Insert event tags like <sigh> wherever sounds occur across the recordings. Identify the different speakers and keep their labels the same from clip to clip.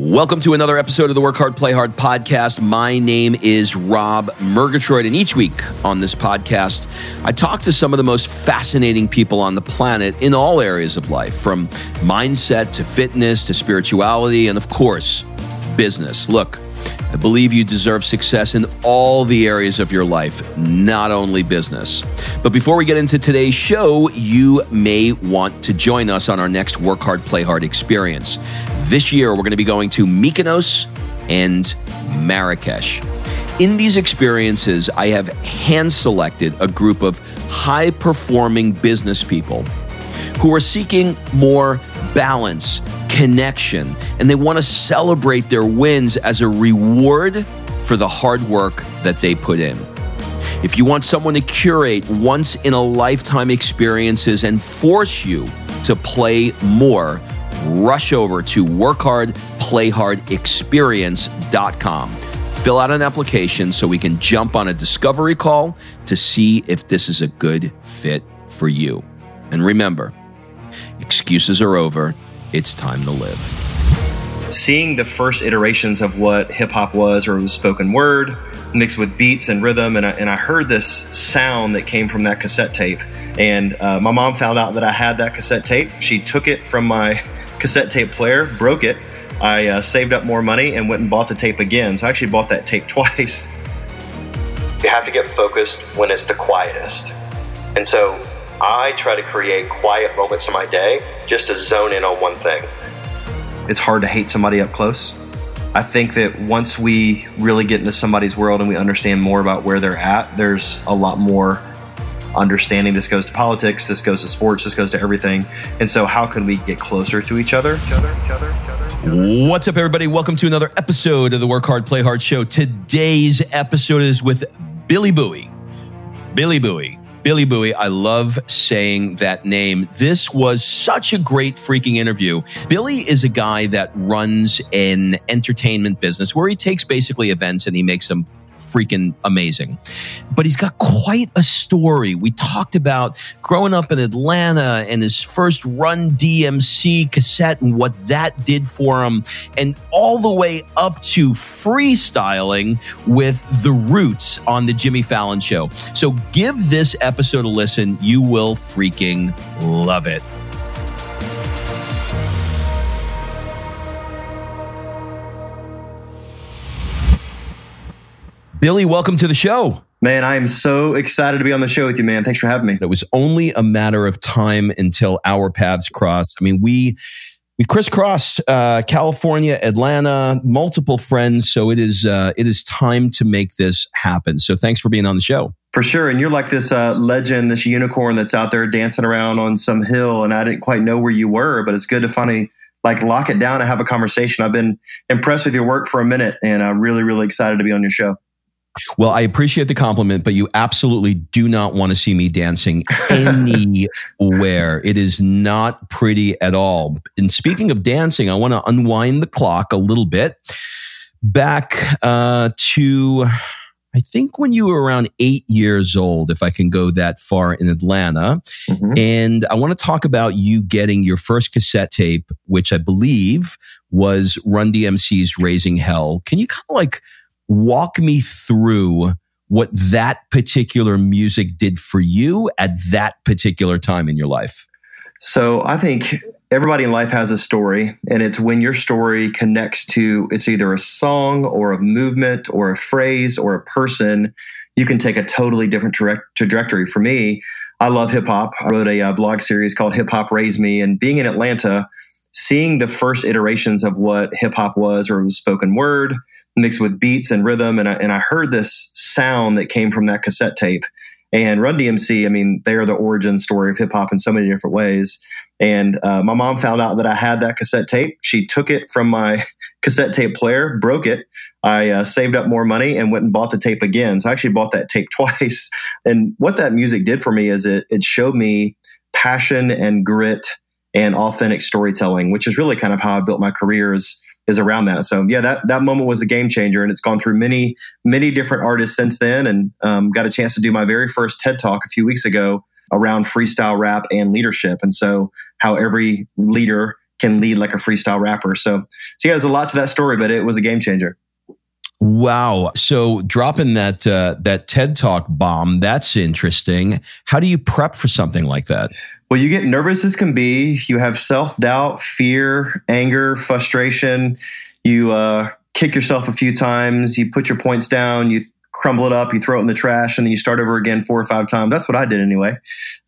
Speaker 1: Welcome to another episode of the Work Hard, Play Hard podcast. My name is Rob Murgatroyd, and each week on this podcast, I talk to some of the most fascinating people on the planet in all areas of life, from mindset to fitness to spirituality, and of course, business. Look, I believe you deserve success in all the areas of your life, not only business. But before we get into today's show, you may want to join us on our next Work Hard, Play Hard experience. This year, we're going to be going to Mykonos and Marrakesh. In these experiences, I have hand selected a group of high performing business people who are seeking more balance, connection, and they want to celebrate their wins as a reward for the hard work that they put in. If you want someone to curate once in a lifetime experiences and force you to play more, rush over to workhardplayhardexperience.com. Fill out an application so we can jump on a discovery call to see if this is a good fit for you. And remember, excuses are over. It's time to live.
Speaker 2: Seeing the first iterations of what hip hop was, or was spoken word mixed with beats and rhythm, and I, and I heard this sound that came from that cassette tape. And uh, my mom found out that I had that cassette tape. She took it from my cassette tape player, broke it. I uh, saved up more money and went and bought the tape again. So I actually bought that tape <laughs> twice. You have to get focused when it's the quietest. And so I try to create quiet moments in my day just to zone in on one thing. It's hard to hate somebody up close. I think that once we really get into somebody's world and we understand more about where they're at, there's a lot more understanding this goes to politics, this goes to sports, this goes to everything. And so, how can we get closer to each other?
Speaker 1: What's up, everybody? Welcome to another episode of the Work Hard, Play Hard show. Today's episode is with Billy Boughey. Billy Boughey. Billy Boughey, I love saying that name. This was such a great freaking interview. Billy is a guy that runs an entertainment business where he takes basically events and he makes them freaking amazing. But he's got quite a story. We talked about growing up in Atlanta and his first Run DMC cassette and what that did for him, and all the way up to freestyling with the roots on the Jimmy Fallon show. So give this episode a listen. You will freaking love it. Billy, welcome to the show.
Speaker 2: Man, I am so excited to be on the show with you, man. Thanks for having me.
Speaker 1: It was only a matter of time until our paths crossed. I mean, we we crisscrossed uh, California, Atlanta, multiple friends. So it is uh, it is time to make this happen. So thanks for being on the show.
Speaker 2: For sure, and you're like this uh, legend, this unicorn that's out there dancing around on some hill, and I didn't quite know where you were, but it's good to finally like lock it down and have a conversation. I've been impressed with your work for a minute, and I'm really, really excited to be on your show.
Speaker 1: Well, I appreciate the compliment, but you absolutely do not want to see me dancing anywhere. it is not pretty at all. And speaking of dancing, I want to unwind the clock a little bit back uh, to. I think when you were around eight years old, if I can go that far in Atlanta. Mm-hmm. And I want to talk about you getting your first cassette tape, which I believe was Run DMC's Raising Hell. Can you kind of like walk me through what that particular music did for you at that particular time in your life.
Speaker 2: So I think everybody in life has a story, and it's when your story connects to it's either a song or a movement or a phrase or a person, you can take a totally different tra- trajectory. For me, I love hip hop. I wrote a uh, blog series called Hip Hop Raised Me, and being in Atlanta, seeing the first iterations of what hip hop was or was spoken word mixed with beats and rhythm. And I, and I heard this sound that came from that cassette tape. And Run DMC, I mean, they are the origin story of hip hop in so many different ways. And uh, my mom found out that I had that cassette tape. She took it from my <laughs> cassette tape player, broke it. I uh, saved up more money and went and bought the tape again. So I actually bought that tape <laughs> twice. And what that music did for me is it it showed me passion and grit and authentic storytelling, which is really kind of how I built my careers is around that. So yeah, that that moment was a game changer, and it's gone through many many different artists since then. And um, got a chance to do my very first TED talk a few weeks ago around freestyle rap and leadership, and so how every leader can lead like a freestyle rapper. So, so yeah, there's a lot to that story, but it was a game changer.
Speaker 1: Wow. So dropping that uh, that TED Talk bomb, that's interesting. How do you prep for something like that?
Speaker 2: Well, you get nervous as can be. You have self doubt, fear, anger, frustration. You uh, kick yourself a few times. You put your points down. You crumble it up. You throw it in the trash, and then you start over again four or five times. That's what I did anyway.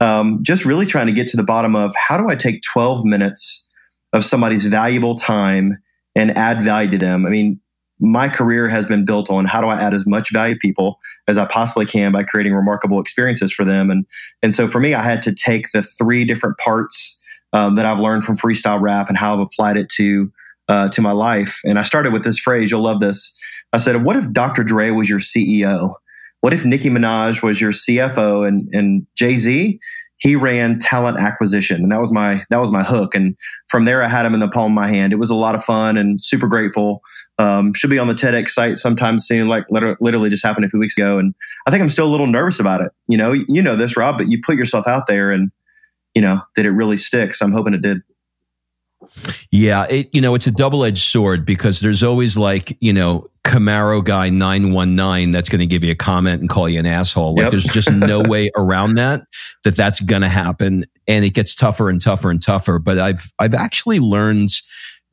Speaker 2: Um, just really trying to get to the bottom of how do I take 12 minutes of somebody's valuable time and add value to them. I mean, my career has been built on how do I add as much value to people as I possibly can by creating remarkable experiences for them. And and so for me, I had to take the three different parts um, that I've learned from freestyle rap and how I've applied it to uh, to my life. And I started with this phrase. You'll love this. I said, "What if Dr. Dre was your CEO? What if Nicki Minaj was your CFO and and Jay Z he ran talent acquisition and that was my that was my hook. And from there i had him in the palm of my hand. It was a lot of fun and super grateful. Um, should be on the tedx site sometime soon like literally just happened a few weeks ago. And i think i'm still a little nervous about it. You know you know this rob but you put yourself out there and you know did it really sticks i'm hoping it did
Speaker 1: yeah, it, you know, it's a double edged sword because there's always like, you know, Camaro guy 919 that's going to give you a comment and call you an asshole. Like yep. there's just no <laughs> way around that, that that's going to happen. And it gets tougher and tougher and tougher. But I've, I've actually learned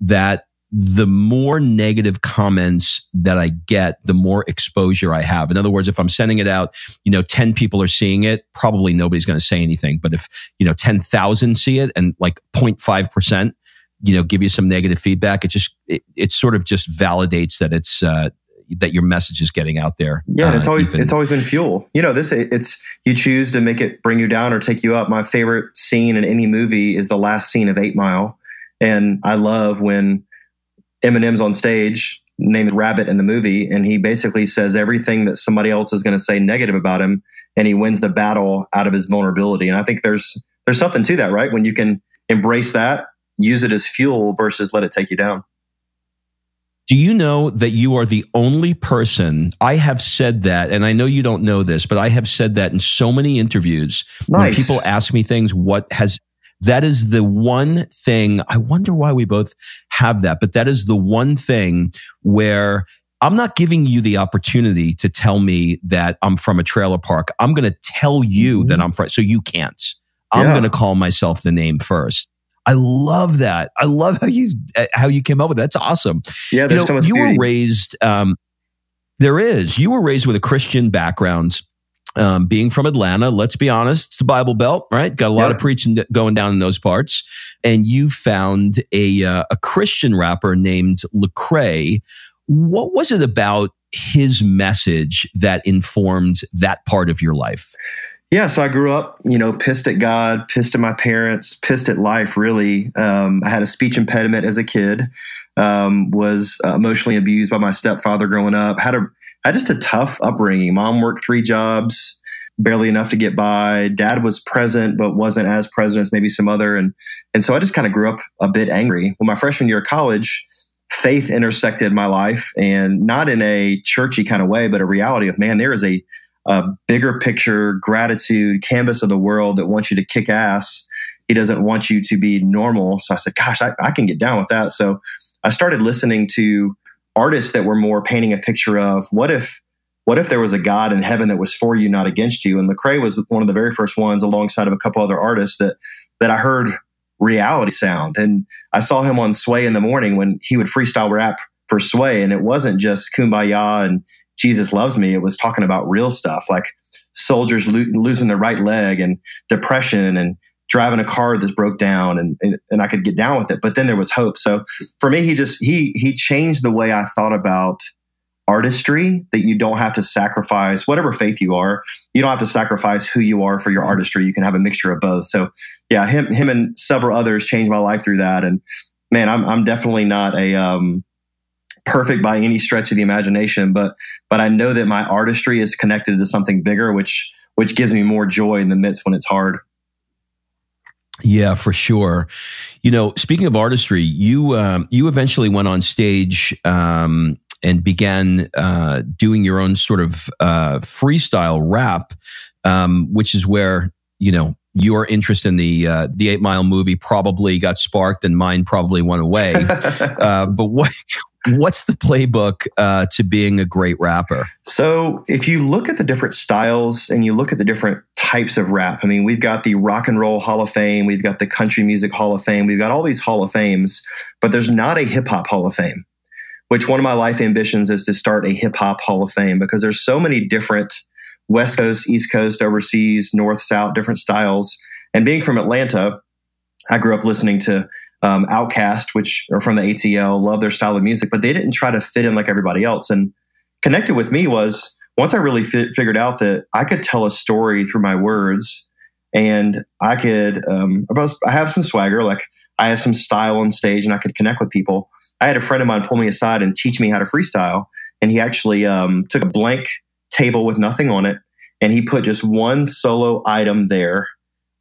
Speaker 1: that the more negative comments that I get, the more exposure I have. In other words, if I'm sending it out, you know, 10 people are seeing it, probably nobody's going to say anything. But if, you know, 10,000 see it and like 0.5%, you know give you some negative feedback it just it, it sort of just validates that it's uh, that your message is getting out there.
Speaker 2: Yeah, uh, it's always even. it's always been fuel. You know, this it's you choose to make it bring you down or take you up. My favorite scene in any movie is the last scene of Eight Mile, and I love when Eminem's on stage, named Rabbit in the movie, and he basically says everything that somebody else is going to say negative about him, and he wins the battle out of his vulnerability. And I think there's there's something to that, right? When you can embrace that use it as fuel versus let it take you down.
Speaker 1: Do you know that you are the only person? I have said that, and I know you don't know this, but I have said that in so many interviews. Nice. When people ask me things, what has that is the one thing. I wonder why we both have that, but that is the one thing where I'm not giving you the opportunity to tell me that I'm from a trailer park. I'm going to tell you mm-hmm. that I'm from, so you can't. I'm yeah. going to call myself the name first. I love that. I love how you how you came up with that. That's awesome.
Speaker 2: Yeah, there's you know, so much
Speaker 1: You
Speaker 2: beauty.
Speaker 1: were raised. Um, there is. You were raised with a Christian background. Um, being from Atlanta, let's be honest, it's a Bible Belt, right? Got a lot of preaching going down in those parts. And you found a uh, a Christian rapper named Lecrae. What was it about his message that informed that part of your life?
Speaker 2: Yeah, so I grew up, you know, pissed at God, pissed at my parents, pissed at life. Really, um, I had a speech impediment as a kid. Um, was uh, emotionally abused by my stepfather growing up. Had a had just a tough upbringing. Mom worked three jobs, barely enough to get by. Dad was present, but wasn't as present as maybe some other. And and so I just kind of grew up a bit angry. Well, my freshman year of college, faith intersected my life, and not in a churchy kind of way, but a reality of man, there is a a bigger picture gratitude canvas of the world that wants you to kick ass. He doesn't want you to be normal. So I said, gosh, I, I can get down with that. So I started listening to artists that were more painting a picture of what if what if there was a God in heaven that was for you, not against you? And Lecrae was one of the very first ones, alongside of a couple other artists that that I heard reality sound. And I saw him on Sway in the morning when he would freestyle rap for Sway, and it wasn't just kumbaya and Jesus loves me, it was talking about real stuff like soldiers lo- losing their right leg and depression and driving a car that's broke down and, and, and I could get down with it. But then there was hope. So for me, he just, he, he changed the way I thought about artistry that you don't have to sacrifice whatever faith you are. You don't have to sacrifice who you are for your artistry. You can have a mixture of both. So yeah, him, him and several others changed my life through that. And man, I'm, I'm definitely not a, um, perfect by any stretch of the imagination, but but I know that my artistry is connected to something bigger, which which gives me more joy in the midst when it's hard.
Speaker 1: Yeah, for sure. You know, speaking of artistry, you um, you eventually went on stage um, and began uh, doing your own sort of uh, freestyle rap, um, which is where you know your interest in the uh, the Eight Mile movie probably got sparked, and mine probably went away. <laughs> uh, but what what's the playbook uh, to being a great rapper?
Speaker 2: So, if you look at the different styles and you look at the different types of rap, I mean, we've got the Rock and Roll Hall of Fame, we've got the Country Music Hall of Fame, we've got all these Hall of Fames, but there's not a hip hop Hall of Fame. Which one of my life ambitions is to start a hip hop Hall of Fame because there's so many different West Coast, East Coast, overseas, North, South, different styles. And being from Atlanta, I grew up listening to um, OutKast, which are from the ATL, love their style of music, but they didn't try to fit in like everybody else. And connected with me was once I really figured out that I could tell a story through my words, and I could um, I have some swagger, like I have some style on stage, and I could connect with people. I had a friend of mine pull me aside and teach me how to freestyle, and he actually um, took a blank table with nothing on it, and he put just one solo item there,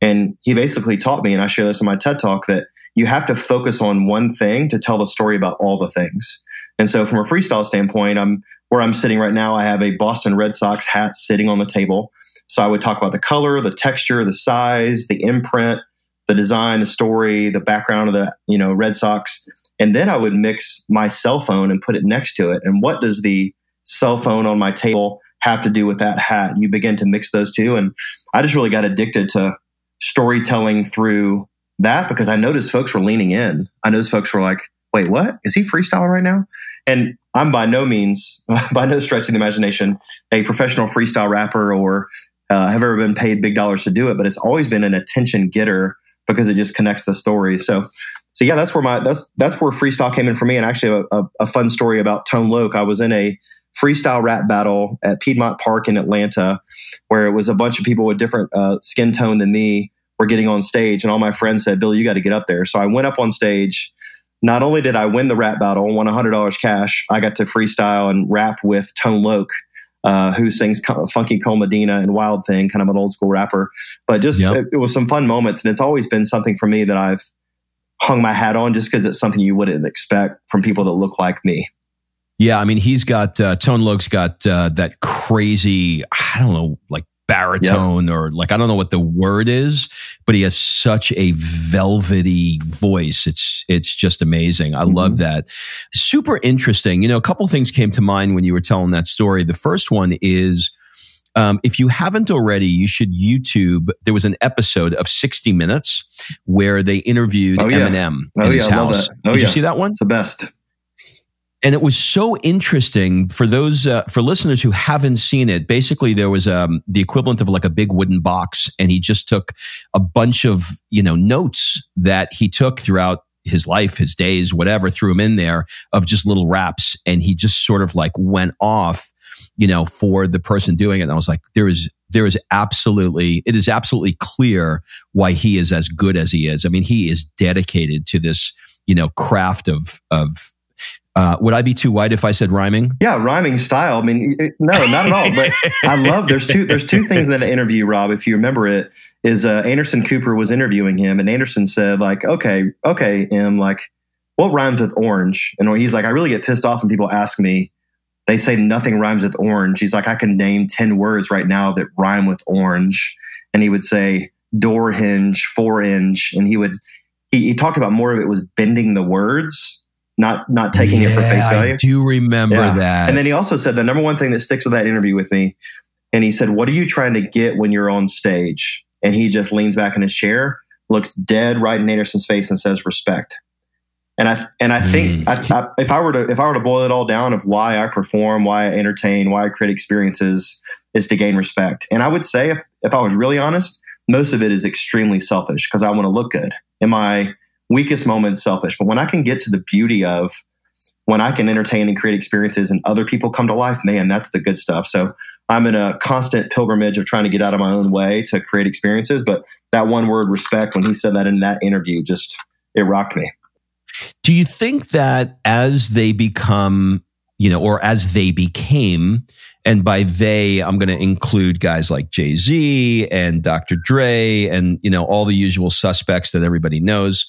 Speaker 2: and he basically taught me, and I share this in my TED talk that you have to focus on one thing to tell the story about all the things. And so, from a freestyle standpoint, I'm where I'm sitting right now. I have a Boston Red Sox hat sitting on the table. So I would talk about the color, the texture, the size, the imprint, the design, the story, the background of the you know Red Sox, and then I would mix my cell phone and put it next to it. And what does the cell phone on my table have to do with that hat? You begin to mix those two, and I just really got addicted to storytelling through that because I noticed folks were leaning in. I noticed folks were like, wait, what? Is he freestyling right now? And I'm by no means, <laughs> by no stretch of the imagination, a professional freestyle rapper or uh, have ever been paid big dollars to do it, but it's always been an attention getter because it just connects the story. So, so yeah, that's where my that's that's where freestyle came in for me. And actually, a, a, a fun story about Tone Loc. I was in a freestyle rap battle at Piedmont Park in Atlanta, where it was a bunch of people with different uh, skin tone than me were getting on stage, and all my friends said, "Bill, you got to get up there." So I went up on stage. Not only did I win the rap battle and won hundred dollars cash, I got to freestyle and rap with Tone Loc, uh, who sings Funky Cold Medina and Wild Thing, kind of an old school rapper. But just yep. it, it was some fun moments, and it's always been something for me that I've hung my hat on, just because it's something you wouldn't expect from people that look like me.
Speaker 1: Yeah, I mean, he's got uh, Tone Loc's got uh, that crazy, I don't know, like baritone or like I don't know what the word is, but he has such a velvety voice. It's it's just amazing. I mm-hmm. love that. Super interesting. You know, a couple things came to mind when you were telling that story. The first one is um, if you haven't already, you should YouTube. There was an episode of 60 Minutes where they interviewed oh, yeah. Eminem oh, in yeah, his house. Oh, Did yeah. you see that one?
Speaker 2: It's the best
Speaker 1: and it was so interesting for those uh, for listeners who haven't seen it basically there was um, the equivalent of like a big wooden box and he just took a bunch of you know notes that he took throughout his life his days whatever threw him in there of just little raps. And he just sort of like went off you know for the person doing it. And i was like there is there is absolutely it is absolutely clear why he is as good as he is. I mean he is dedicated to this you know craft of of uh, would I be too white if I said rhyming?
Speaker 2: Yeah, rhyming style. I mean, no, not at all. But I love there's two there's two things in the interview, Rob. If you remember it, is uh, Anderson Cooper was interviewing him, and Anderson said like, "Okay, okay, M, like, what rhymes with orange?" And he's like, "I really get pissed off when people ask me. They say nothing rhymes with orange." He's like, "I can name ten words right now that rhyme with orange," and he would say door hinge, four inch, and he would he, he talked about more of it was bending the words not not taking yeah, it for face value. I
Speaker 1: do remember yeah. that.
Speaker 2: And then he also said the number one thing that sticks with that interview with me, and he said, "What are you trying to get when you're on stage?" And he just leans back in his chair, looks dead right in Anderson's face, and says, "Respect." And I and I think mm. I, I, if I were to if I were to boil it all down of why I perform, why I entertain, why I create experiences, is to gain respect. And I would say if if I was really honest, most of it is extremely selfish because I want to look good. Am I weakest moment is selfish. But when I can get to the beauty of when I can entertain and create experiences and other people come to life, man, that's the good stuff. So I'm in a constant pilgrimage of trying to get out of my own way to create experiences. But that one word, respect, when he said that in that interview, just it rocked me.
Speaker 1: Do you think that as they become, you know, or as they became, and by they, I'm going to include guys like Jay Z and Dr. Dre and, you know, all the usual suspects that everybody knows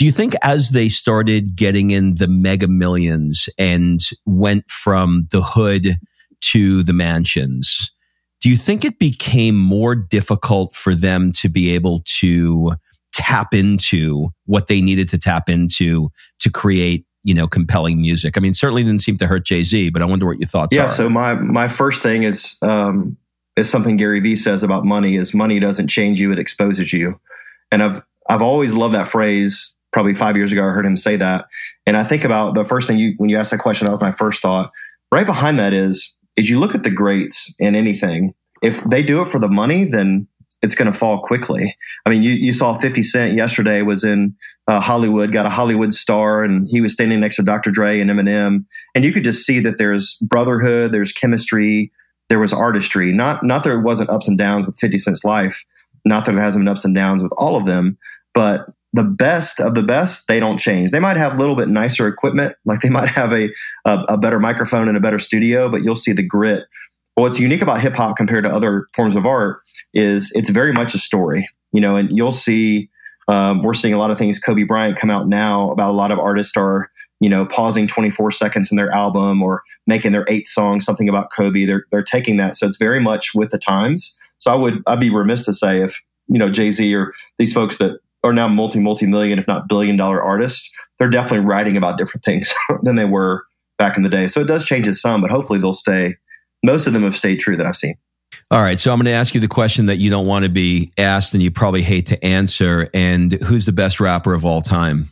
Speaker 1: do you think as they started getting in the mega millions and went from the hood to the mansions, do you think it became more difficult for them to be able to tap into what they needed to tap into to create you know compelling music. I mean certainly didn't seem to hurt jay-z but i wonder what your thoughts
Speaker 2: yeah,
Speaker 1: are.
Speaker 2: yeah so my my first thing is um is something gary vee says about money is money doesn't change you it exposes you. And i've i've always loved that phrase. Probably five years ago i heard him say that. And i think about the first thing you when you asked that question that was my first thought. Right behind that is is you look at the greats in anything if they do it for the money then it's going to fall quickly. I mean, you, you saw 50 Cent yesterday was in uh, Hollywood, got a Hollywood star, and he was standing next to Dr. Dre and Eminem, and you could just see that there's brotherhood, there's chemistry, there was artistry. Not not there wasn't ups and downs with 50 Cent's life, not that there hasn't been ups and downs with all of them, but the best of the best, they don't change. They might have a little bit nicer equipment, like they might have a, a, a better microphone and a better studio, but you'll see the grit what's unique about hip hop compared to other forms of art is it's very much a story, you know, and you'll see, um, we're seeing a lot of things Kobe Bryant come out now about a lot of artists are, you know, pausing 24 seconds in their album or making their eighth song something about Kobe. They're, they're taking that. So it's very much with the times. So I would, I'd be remiss to say if, you know, Jay Z or these folks that are now multi, multi million, if not billion dollar artists, they're definitely writing about different things <laughs> than they were back in the day. So it does change it some, but hopefully they'll stay most of them have stayed true that I've seen.
Speaker 1: All right. So I'm going to ask you the question that you don't want to be asked and you probably hate to answer. And who's the best rapper of all time?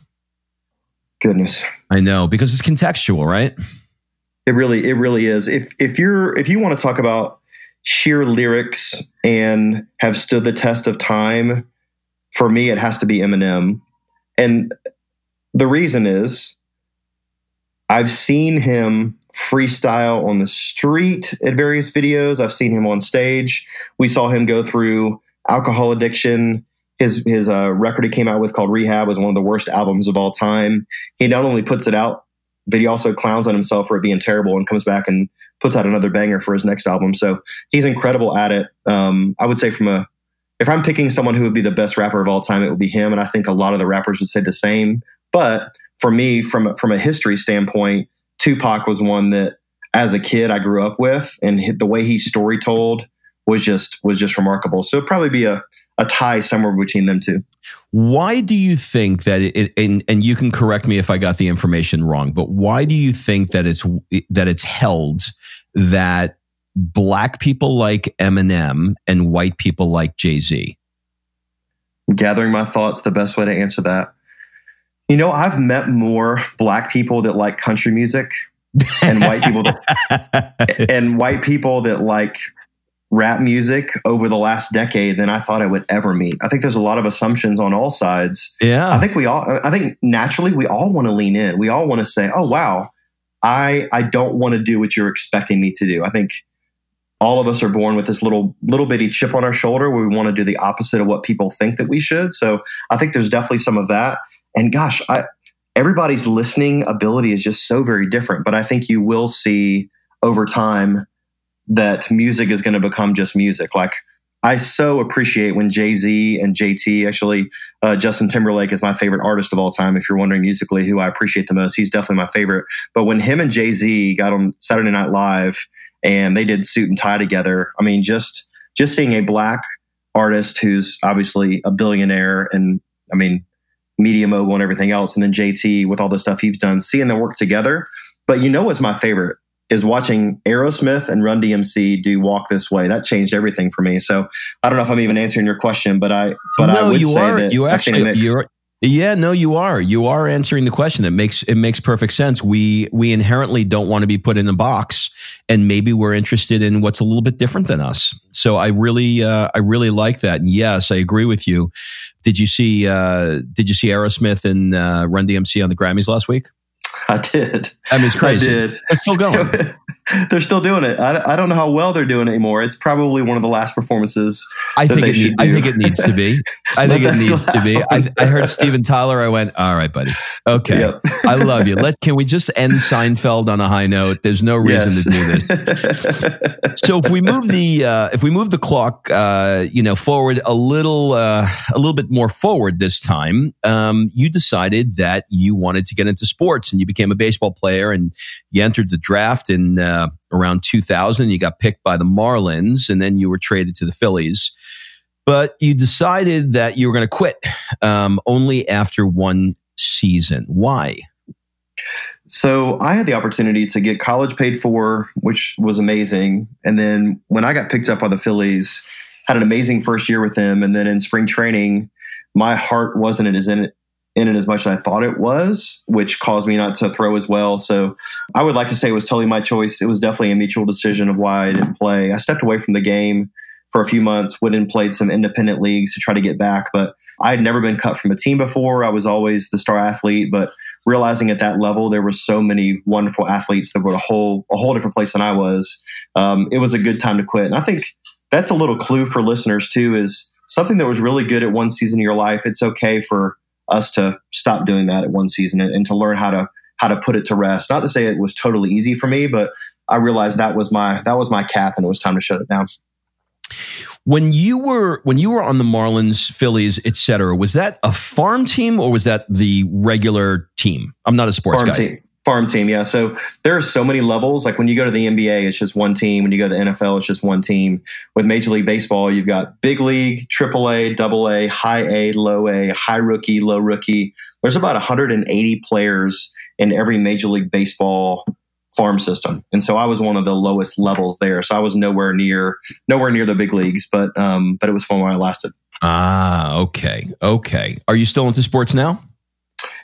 Speaker 2: Goodness.
Speaker 1: I know because it's contextual, right?
Speaker 2: It really, it really is. If, if you're, if you want to talk about sheer lyrics and have stood the test of time, for me, it has to be Eminem. And the reason is I've seen him freestyle on the street at various videos. I've seen him on stage. We saw him go through alcohol addiction. His his uh, record he came out with called Rehab was one of the worst albums of all time. He not only puts it out, but he also clowns on himself for it being terrible and comes back and puts out another banger for his next album. So he's incredible at it. Um, I would say from a if I'm picking someone who would be the best rapper of all time, it would be him, and I think a lot of the rappers would say the same. But for me, from from a history standpoint, Tupac was one that as a kid I grew up with, and the way he story told was just was just remarkable. So it'd probably be a a tie somewhere between them two.
Speaker 1: Why do you think that it, and, and you can correct me if I got the information wrong, but why do you think that it's that it's held that black people like Eminem and white people like Jay Z?
Speaker 2: Gathering my thoughts, the best way to answer that. You know, I've met more black people that like country music and white people that, <laughs> and white people that like rap music over the last decade than I thought I would ever meet. I think there's a lot of assumptions on all sides.
Speaker 1: Yeah.
Speaker 2: I think we all I think naturally we all want to lean in. We all want to say, "Oh wow, I I don't want to do what you're expecting me to do." I think all of us are born with this little little bitty chip on our shoulder where we want to do the opposite of what people think that we should. So I think there's definitely some of that. And gosh, I, everybody's listening ability is just so very different. But I think you will see over time that music is going to become just music. Like I so appreciate when Jay Z and JT actually, uh, Justin Timberlake is my favorite artist of all time. If you're wondering musically who I appreciate the most, he's definitely my favorite. But when him and Jay Z got on Saturday Night Live and they did suit and tie together, I mean, just just seeing a black artist who's obviously a billionaire and I mean media mogul and everything else. And then JT with all the stuff he's done, seeing them work together. But you know what's my favorite is watching Aerosmith and Run DMC do Walk This Way. That changed everything for me. So I don't know if I'm even answering your question, but I but no, I would
Speaker 1: you
Speaker 2: say
Speaker 1: are,
Speaker 2: that
Speaker 1: you actually you're yeah, no, you are. You are answering the question. It makes it makes perfect sense. We we inherently don't want to be put in a box, and maybe we're interested in what's a little bit different than us. So I really uh, I really like that. And yes, I agree with you. Did you see uh, Did you see Aerosmith and uh, Run DMC on the Grammys last week?
Speaker 2: I did.
Speaker 1: I mean, it's crazy.
Speaker 2: I did.
Speaker 1: It's still going. <laughs> <laughs>
Speaker 2: they're still doing it. I, I don't know how well they're doing anymore. It's probably one of the last performances.
Speaker 1: I think it. Need, I think it needs to be. I think it <laughs> needs to be. I, I, heard Steven Tyler. I went, all right, buddy. Okay, yep. I love you. Let can we just end Seinfeld on a high note? There's no reason yes. to do this. <laughs> so if we move the uh, if we move the clock, uh, you know, forward a little uh, a little bit more forward this time, um, you decided that you wanted to get into sports and you became a baseball player and You entered the draft in uh, around 2000. You got picked by the Marlins, and then you were traded to the Phillies. But you decided that you were going to quit um, only after one season. Why?
Speaker 2: So I had the opportunity to get college paid for, which was amazing. And then when I got picked up by the Phillies, had an amazing first year with them. And then in spring training, my heart wasn't as in it in it as much as I thought it was, which caused me not to throw as well. So I would like to say it was totally my choice. It was definitely a mutual decision of why I didn't play. I stepped away from the game for a few months, went and played some independent leagues to try to get back. But I had never been cut from a team before. I was always the star athlete, but realizing at that level there were so many wonderful athletes that were a whole a whole different place than I was. Um, it was a good time to quit. And I think that's a little clue for listeners too. Is something that was really good at one season of your life. It's okay for us to stop doing that at one season and, and to learn how to how to put it to rest. Not to say it was totally easy for me, but I realized that was my that was my cap, and it was time to shut it down.
Speaker 1: When you were when you were on the Marlins, Phillies, etc., was that a farm team or was that the regular team? I'm not a sports
Speaker 2: farm
Speaker 1: guy.
Speaker 2: Team. Farm team, yeah. So there are so many levels. Like when you go to the NBA, it's just one team. When you go to the NFL, it's just one team. With Major League Baseball, you've got big league, triple A, double A, high A, low A, high rookie, low rookie. There's about 180 players in every Major League Baseball farm system, and so I was one of the lowest levels there. So I was nowhere near nowhere near the big leagues, but um, but it was fun while I lasted.
Speaker 1: Ah, okay, okay. Are you still into sports now?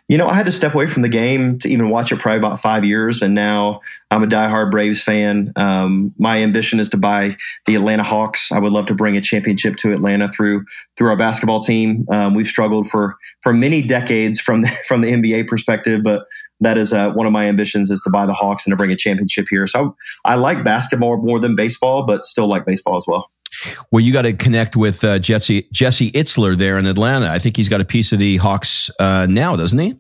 Speaker 2: You know, I had to step away from the game to even watch it probably about five years. And now I'm a diehard Braves fan. Um, my ambition is to buy the Atlanta Hawks. I would love to bring a championship to Atlanta through through our basketball team. Um, we've struggled for for many decades from the, <laughs> from the NBA perspective, but that is uh, one of my ambitions is to buy the Hawks and to bring a championship here. So I, I like basketball more than baseball, but still like baseball as well.
Speaker 1: Well, you got to connect with uh, Jesse Jesse Itzler there in Atlanta. I think he's got a piece of the Hawks uh, now, doesn't he?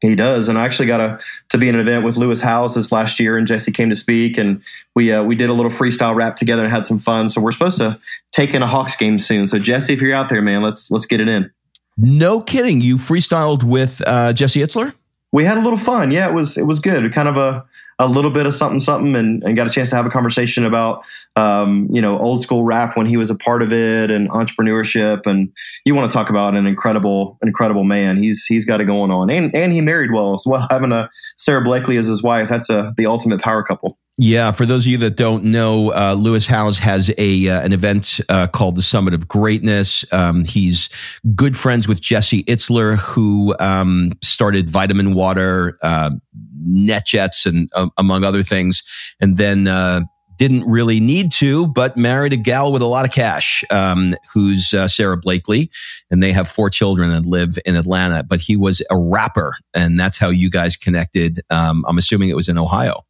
Speaker 2: He does, and I actually got to to be in an event with Lewis Howes this last year, and Jesse came to speak, and we uh, we did a little freestyle rap together and had some fun. So we're supposed to take in a Hawks game soon. So Jesse, if you're out there, man, let's let's get it in.
Speaker 1: No kidding, you freestyled with uh, Jesse Itzler.
Speaker 2: We had a little fun. Yeah, it was it was good. Kind of a a little bit of something something and, and got a chance to have a conversation about um, you know old school rap when he was a part of it and entrepreneurship. And you want to talk about an incredible incredible man. He's he's got it going on. And and he married well as well. <laughs> Having a Sara Blakely as his wife that's a the ultimate power couple
Speaker 1: yeah, for those of you that don't know, uh, Lewis Howes has a uh, an event uh, called the Summit of Greatness. Um, he's good friends with Jesse Itzler, who um, started Vitamin Water, uh, NetJets, and uh, among other things, and then uh, didn't really need to, but married a gal with a lot of cash, um, who's Sara Blakely, and they have four children and live in Atlanta. But he was a rapper, and that's how you guys connected. Um, I'm assuming it was in Ohio.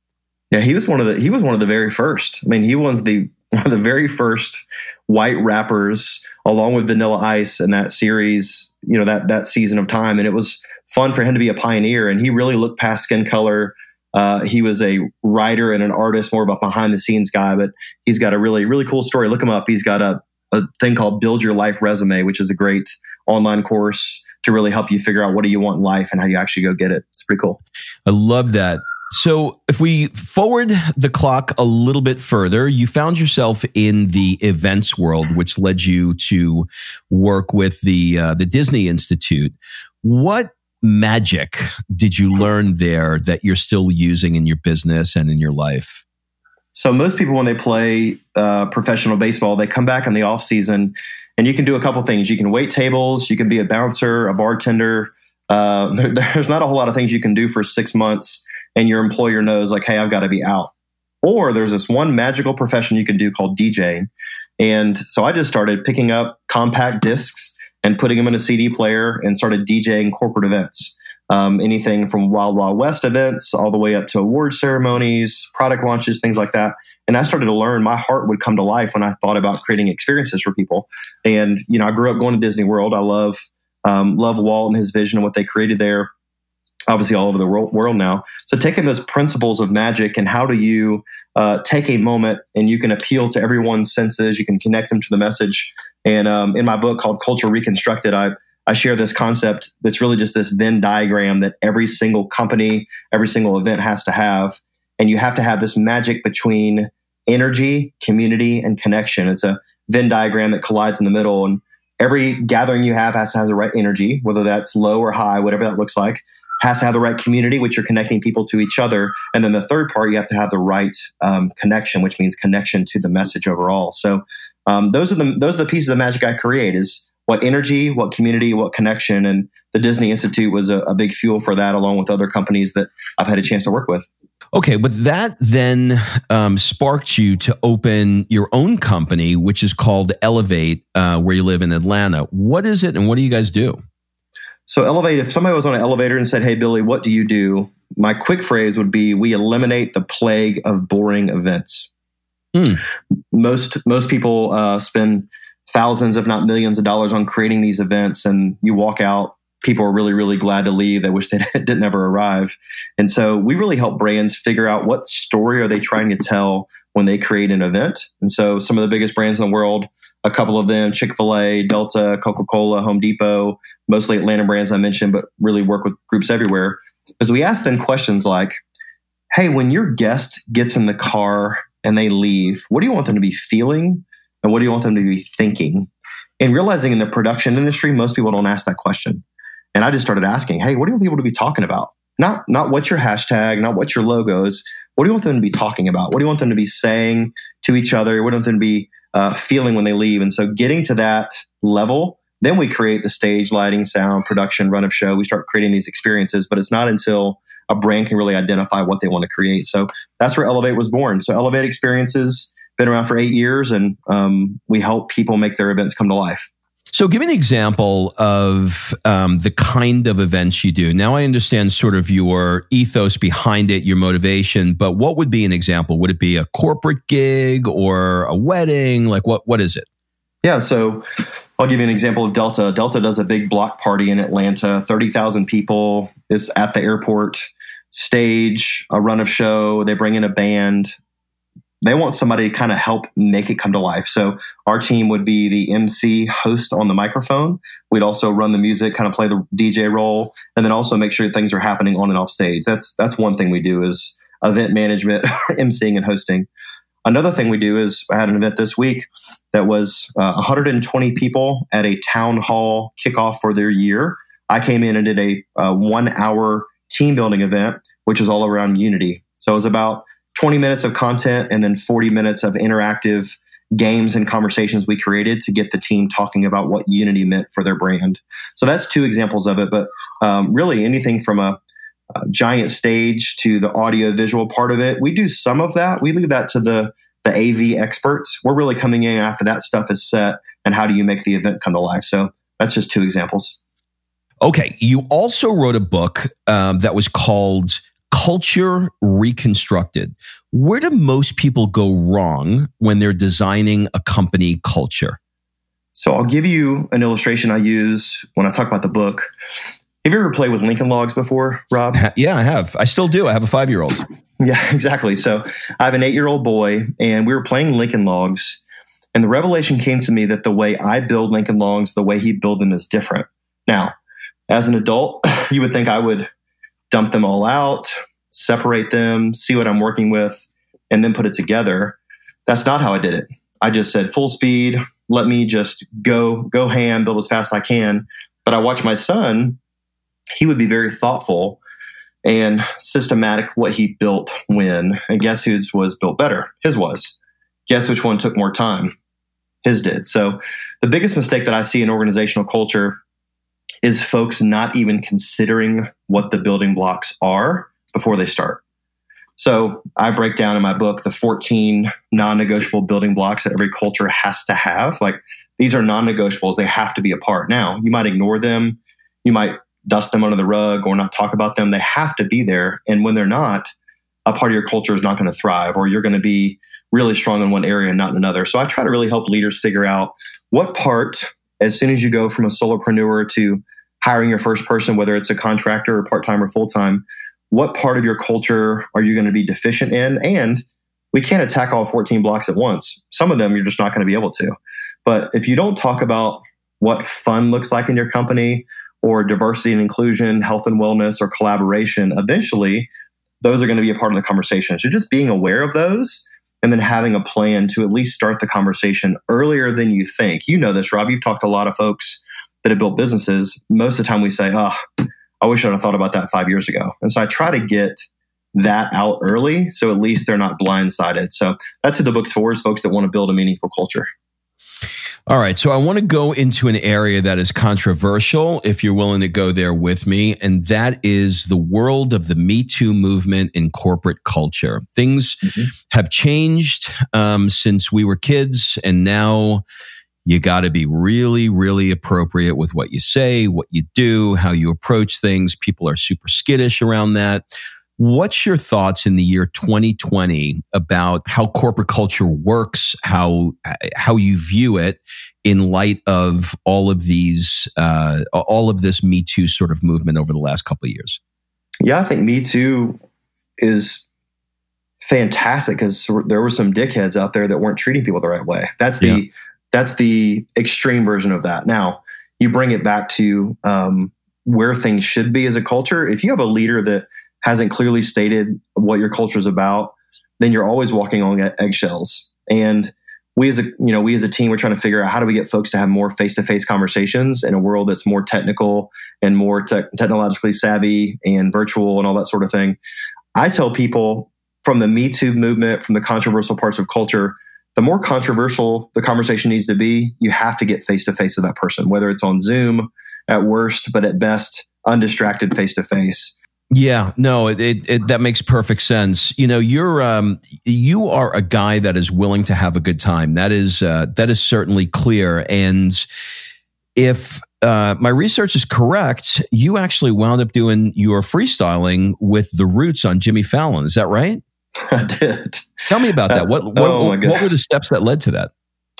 Speaker 2: Yeah, he was one of the he was one of the very first. I mean, he was the <laughs> one of the very first white rappers, along with Vanilla Ice, in that series. You know that that season of time, and it was fun for him to be a pioneer. And he really looked past skin color. Uh, he was a writer and an artist, more of a behind the scenes guy. But he's got a really really cool story. Look him up. He's got a a thing called Build Your Life Resume, which is a great online course to really help you figure out what do you want in life and how you actually go get it. It's pretty cool.
Speaker 1: I love that. So, if we forward the clock a little bit further, you found yourself in the events world, which led you to work with the uh, the Disney Institute. What magic did you learn there that you're still using in your business and in your life?
Speaker 2: So, most people when they play uh, professional baseball, they come back in the off season, and you can do a couple things. You can wait tables, you can be a bouncer, a bartender. Uh, there, <laughs> there's not a whole lot of things you can do for six months and your employer knows like, hey, I've got to be out. Or there's this one magical profession you can do called DJing. And so I just started picking up compact discs and putting them in a CD player and started DJing corporate events. Um, anything from Wild Wild West events all the way up to award ceremonies, product launches, things like that. And I started to learn my heart would come to life when I thought about creating experiences for people. And, you know, I grew up going to Disney World. I love, um, love Walt and his vision and what they created there obviously all over the world now. So taking those principles of magic and how do you uh, take a moment and you can appeal to everyone's senses, you can connect them to the message. And um, in my book called Culture Reconstructed, I I share this concept that's really just this Venn diagram that every single company, every single event has to have. and you have to have this magic between energy, community, and connection. It's a Venn diagram that collides in the middle. And every gathering you have has to have the right energy, whether that's low or high, whatever that looks like, has to have the right community, which you're connecting people to each other. And then the third part, you have to have the right um, connection, which means connection to the message overall. So um, those are the those are the pieces of magic I create is what energy, what community, what connection. And the Disney Institute was a, a big fuel for that, along with other companies that I've had a chance to work with.
Speaker 1: Okay, but that then um, sparked you to open your own company, which is called Elevate, uh, where you live in Atlanta. What is it, and what do you guys do?
Speaker 2: So, Elevate. If somebody was on an elevator and said, "Hey, Billy, what do you do?" My quick phrase would be, "We eliminate the plague of boring events." Hmm. Most most people uh, spend thousands, if not millions, of dollars on creating these events, and you walk out people are really, really glad to leave. They wish they <laughs> didn't ever arrive. And so we really help brands figure out what story are they trying to tell when they create an event. And so some of the biggest brands in the world, a couple of them, Chick-fil-A, Delta, Coca-Cola, Home Depot, mostly Atlanta brands I mentioned, but really work with groups everywhere. Because we ask them questions like, hey, when your guest gets in the car and they leave, what do you want them to be feeling? And what do you want them to be thinking? And realizing in the production industry, most people don't ask that question. And I just started asking, hey, what do you want people to be talking about? Not not what's your hashtag, not what your logo is. What do you want them to be talking about? What do you want them to be saying to each other? What do you want them to be uh, feeling when they leave? And so getting to that level, then we create the stage, lighting, sound, production, run of show. We start creating these experiences, but it's not until a brand can really identify what they want to create. So that's where Elevate was born. So Elevate Experiences been around for eight years, and um, we help people make their events come to life.
Speaker 1: So, give me an example of um, the kind of events you do. Now, I understand sort of your ethos behind it, your motivation, but what would be an example? Would it be a corporate gig or a wedding? Like, what what is it?
Speaker 2: Yeah, so I'll give you an example of Delta. Delta does a big block party in Atlanta. Thirty thousand people is at the airport stage, a run of show. They bring in a band they want somebody to kind of help make it come to life. So our team would be the MC host on the microphone. We'd also run the music, kind of play the DJ role, and then also make sure things are happening on and off stage. That's that's one thing we do is event management, <laughs> MCing and hosting. Another thing we do is I had an event this week that was uh, 120 people at a town hall kickoff for their year. I came in and did a uh, one hour team building event, which was all around unity. So it was about 20 minutes of content and then 40 minutes of interactive games and conversations we created to get the team talking about what Unity meant for their brand. So that's two examples of it. But um, really, anything from a, a, giant stage to the audio visual part of it, we do some of that. We leave that to the the AV experts. We're really coming in after that stuff is set and how do you make the event come to life. So that's just two examples.
Speaker 1: Okay, you also wrote a book um, that was called culture reconstructed. Where do most people go wrong when they're designing a company culture?
Speaker 2: So I'll give you an illustration I use when I talk about the book. Have you ever played with Lincoln Logs before, Rob?
Speaker 1: Yeah, I have. I still do. I have a five year old. <laughs>
Speaker 2: yeah, exactly. So I have an eight year old boy, and we were playing Lincoln Logs. And the revelation came to me that the way I build Lincoln Logs, the way he build them is different. Now, as an adult, <laughs> you would think I would dump them all out, separate them, see what I'm working with, and then put it together. That's not how I did it. I just said full speed, let me just go, go ham, build as fast as I can. But I watched my son, he would be very thoughtful and systematic what he built when. And guess whose was built better? His was. Guess which one took more time? His did. So the biggest mistake that I see in organizational culture is folks not even considering what the building blocks are before they start. So I break down in my book the 14 non negotiable building blocks that every culture has to have. Like these are non negotiables, they have to be a part. Now, you might ignore them, you might dust them under the rug or not talk about them. They have to be there. And when they're not, a part of your culture is not going to thrive, or you're going to be really strong in one area and not in another. So I try to really help leaders figure out what part, as soon as you go from a solopreneur to hiring your first person, whether it's a contractor or part time or full time, what part of your culture are you going to be deficient in? And we can't attack all 14 blocks at once. Some of them you're just not going to be able to. But if you don't talk about what fun looks like in your company or diversity and inclusion, health and wellness, or collaboration, eventually those are going to be a part of the conversation. So just being aware of those and then having a plan to at least start the conversation earlier than you think. You know this, Rob. You've talked to a lot of folks that have built businesses. Most of the time we say, oh, I wish I'd have thought about that five years ago. And so I try to get that out early so at least they're not blindsided. So that's who the book's for is folks that want to build a meaningful culture.
Speaker 1: All right. So I want to go into an area that is controversial, if you're willing to go there with me. And that is the world of the Me Too movement in corporate culture. Things mm-hmm. have changed um, since we were kids. And now you got to be really, really appropriate with what you say, what you do, how you approach things. People are super skittish around that. What's your thoughts in the year 2020 about how corporate culture works, how how you view it in light of all of these, uh, all of this Me Too sort of movement over the last couple of years?
Speaker 2: Yeah, I think Me Too is fantastic because there were some dickheads out there that weren't treating people the right way. That's the yeah. That's the extreme version of that. Now you bring it back to um, where things should be as a culture. If you have a leader that hasn't clearly stated what your culture is about, then you're always walking on eggshells. And we as a you know we as a team we're trying to figure out how do we get folks to have more face-to-face conversations in a world that's more technical and more te- technologically savvy and virtual and all that sort of thing i tell people from the me too movement from the controversial parts of culture the more controversial the conversation needs to be you have to get face-to-face with that person whether it's on zoom at worst but at best undistracted face-to-face
Speaker 1: yeah, no, it, it, it, that makes perfect sense. You know, you're um, you are a guy that is willing to have a good time. That is uh, that is certainly clear. And if uh, my research is correct, you actually wound up doing your freestyling with the Roots on Jimmy Fallon. Is that right? <laughs>
Speaker 2: I did.
Speaker 1: Tell me about that. What uh, what, oh what were the steps that led to that?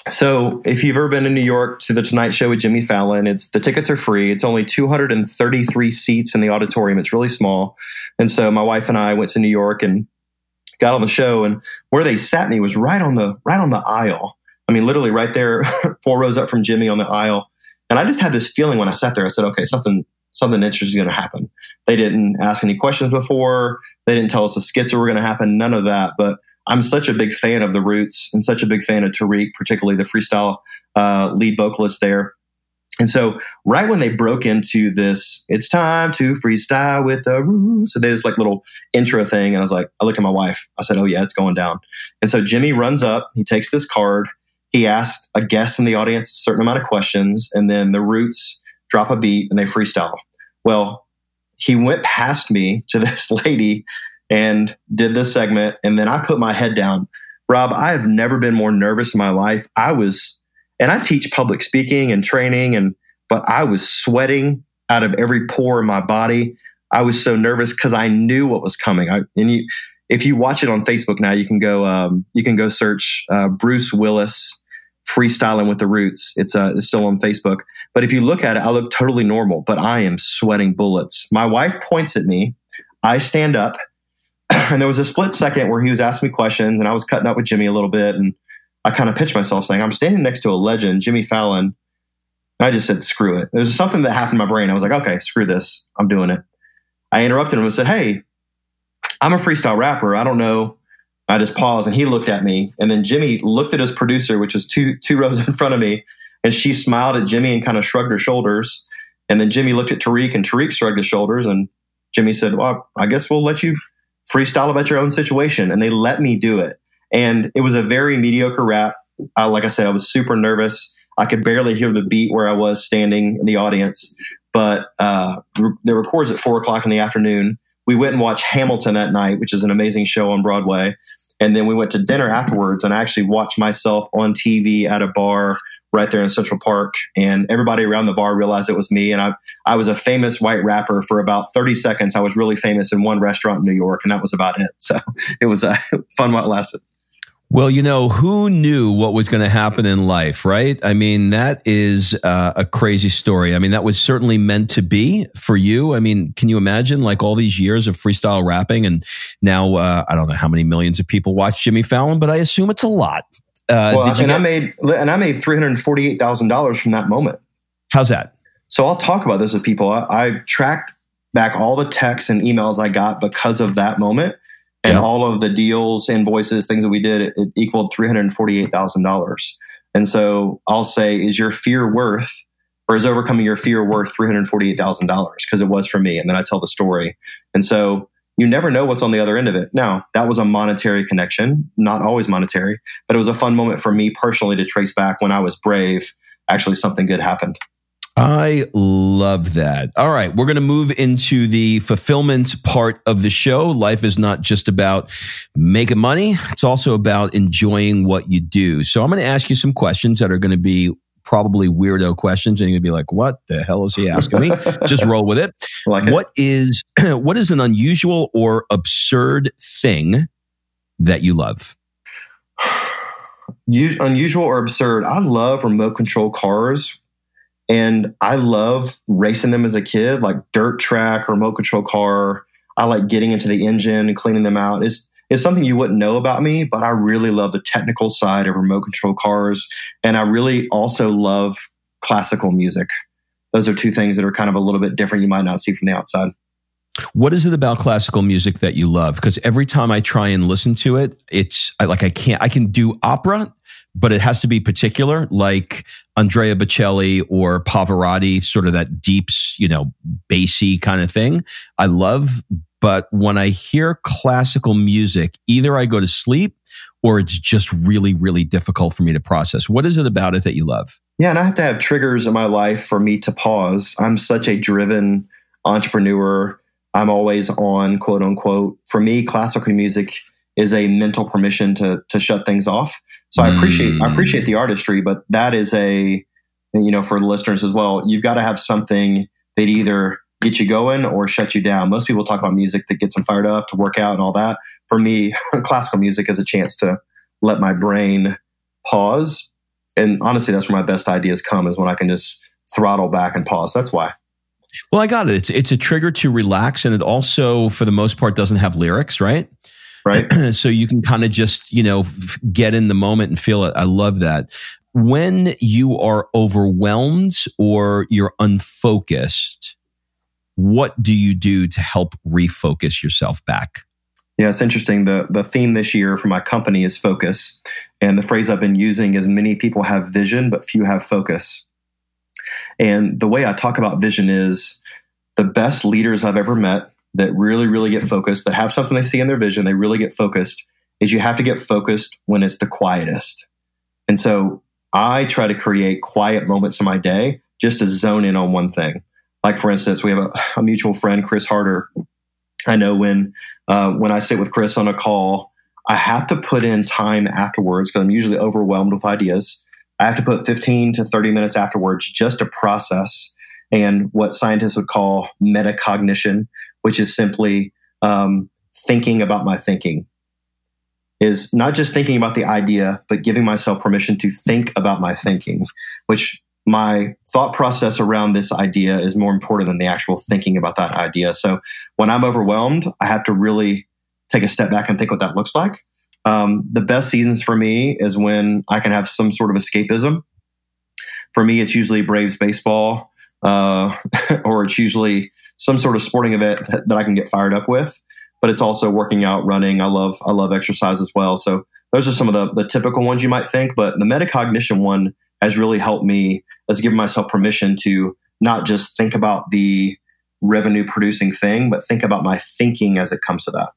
Speaker 2: So, if you've ever been in New York to the Tonight Show with Jimmy Fallon, it's the tickets are free. It's only 233 seats in the auditorium. It's really small. And so, my wife and I went to New York and got on the show. And where they sat me was right on the right on the aisle. I mean, literally right there, <laughs> four rows up from Jimmy on the aisle. And I just had this feeling when I sat there. I said, "Okay, something something interesting is going to happen." They didn't ask any questions before. They didn't tell us the skits were going to happen. None of that, but I'm such a big fan of the Roots and such a big fan of Tariq, particularly the freestyle uh, lead vocalist there. And so, right when they broke into this, it's time to freestyle with the Roots. So there's like little intro thing, and I was like, I looked at my wife. I said, "Oh yeah, it's going down." And so Jimmy runs up. He takes this card. He asks a guest in the audience a certain amount of questions, and then the Roots drop a beat and they freestyle. Well, he went past me to <laughs> this lady and did this segment. And then I put my head down. Rob, I have never been more nervous in my life. I was, and I teach public speaking and training, and but I was sweating out of every pore in my body. I was so nervous because I knew what was coming. I, and you, if you watch it on Facebook now, you can go, um, you can go search uh, Bruce Willis freestyling with the Roots. It's uh, it's still on Facebook. But if you look at it, I look totally normal, but I am sweating bullets. My wife points at me. I stand up <clears throat> and there was a split second where he was asking me questions and I was cutting up with Jimmy a little bit. And I kind of pitched myself saying, I'm standing next to a legend, Jimmy Fallon. And I just said, screw it. There's something that happened in my brain. I was like, okay, screw this. I'm doing it. I interrupted him and said, hey, I'm a freestyle rapper. I don't know. I just paused and he looked at me. And then Jimmy looked at his producer, which was two, two <laughs> rows in front of me. And she smiled at Jimmy and kind of shrugged her shoulders. And then Jimmy looked at Tariq and Tariq shrugged his shoulders. And Jimmy said, well, I guess we'll let you freestyle about your own situation. And they let me do it. And it was a very mediocre rap. Uh, like I said, I was super nervous. I could barely hear the beat where I was standing in the audience. But uh, the records at four o'clock in the afternoon. We went and watched Hamilton that night, which is an amazing show on Broadway. And then we went to dinner afterwards and I actually watched myself on TV at a bar right there in Central Park, and everybody around the bar realized it was me. And I, I was a famous white rapper for about 30 seconds. I was really famous in one restaurant in New York, and that was about it. So <laughs> it was a fun while it lasted.
Speaker 1: Well, you know, who knew what was going to happen in life, right? I mean, that is uh, a crazy story. I mean, that was certainly meant to be for you. I mean, can you imagine like all these years of freestyle rapping and now, uh, I don't know how many millions of people watch Jimmy Fallon, but I assume it's a lot.
Speaker 2: Uh, well, and get- I made and I made three hundred forty eight thousand dollars from that moment.
Speaker 1: How's that?
Speaker 2: So I'll talk about this with people. I, I tracked back all the texts and emails I got because of that moment and yeah. all of the deals, invoices, things that we did, it, it equaled $348,000. And so I'll say, is your fear worth or is overcoming your fear worth $348,000? Because it was for me. And then I tell the story. And so you never know what's on the other end of it. Now, that was a monetary connection, not always monetary, but it was a fun moment for me personally to trace back when I was brave. Actually, something good happened.
Speaker 1: I love that. All right, we're going to move into the fulfillment part of the show. Life is not just about making money, it's also about enjoying what you do. So I'm going to ask you some questions that are going to be probably weirdo questions and you're going to be like, "What the hell is he asking me?" <laughs> just roll with it. Like what it. is <clears throat> what is an unusual or absurd thing that you love? <sighs>
Speaker 2: unusual or absurd. I love remote control cars and I love racing them as a kid, like dirt track, remote control car. I like getting into the engine and cleaning them out. It's it's something you wouldn't know about me, but I really love the technical side of remote control cars. And I really also love classical music. Those are two things that are kind of a little bit different you might not see from the outside.
Speaker 1: What is it about classical music that you love? Because every time I try and listen to it, it's I, like I can't. I can do opera, but it has to be particular, like Andrea Bocelli or Pavarotti, sort of that deep, you know, bassy kind of thing. I love, but when I hear classical music, either I go to sleep or it's just really, really difficult for me to process. What is it about it that you love?
Speaker 2: Yeah, and I have to have triggers in my life for me to pause. I'm such a driven entrepreneur. I'm always on, quote unquote. For me, classical music is a mental permission to to shut things off. So I appreciate I appreciate the artistry, but that is a you know for the listeners as well. You've got to have something that either get you going or shut you down. Most people talk about music that gets them fired up to work out and all that. For me, <laughs> classical music is a chance to let my brain pause. And honestly, that's where my best ideas come is when I can just throttle back and pause. That's why.
Speaker 1: Well, I got it. It's it's a trigger to relax, and it also, for the most part, doesn't have lyrics, right?
Speaker 2: right? <clears throat>
Speaker 1: so you can kind of just, you know, get in the moment and feel it. I love that. When you are overwhelmed or you're unfocused, what do you do to help refocus yourself back?
Speaker 2: Yeah, it's interesting. The the theme this year for my company is focus. And the phrase I've been using is many people have vision, but few have focus. And the way I talk about vision is the best leaders I've ever met that really, really get focused, that have something they see in their vision, they really get focused, is you have to get focused when it's the quietest. And so I try to create quiet moments in my day just to zone in on one thing. Like for instance, we have a, a mutual friend, Chris Harder. I know when uh, when I sit with Chris on a call, I have to put in time afterwards because I'm usually overwhelmed with ideas. I have to put 15 to 30 minutes afterwards just to process and what scientists would call metacognition, which is simply um, thinking about my thinking. Is not just thinking about the idea, but giving myself permission to think about my thinking, which my thought process around this idea is more important than the actual thinking about that idea. So when I'm overwhelmed, I have to really take a step back and think what that looks like. Um, the best seasons for me is when I can have some sort of escapism. For me, it's usually Braves baseball uh, <laughs> or it's usually some sort of sporting event that I can get fired up with. But it's also working out, running. I love I love exercise as well. So those are some of the, the typical ones you might think. But the metacognition one has really helped me as giving myself permission to not just think about the revenue producing thing, but think about my thinking as it comes to that.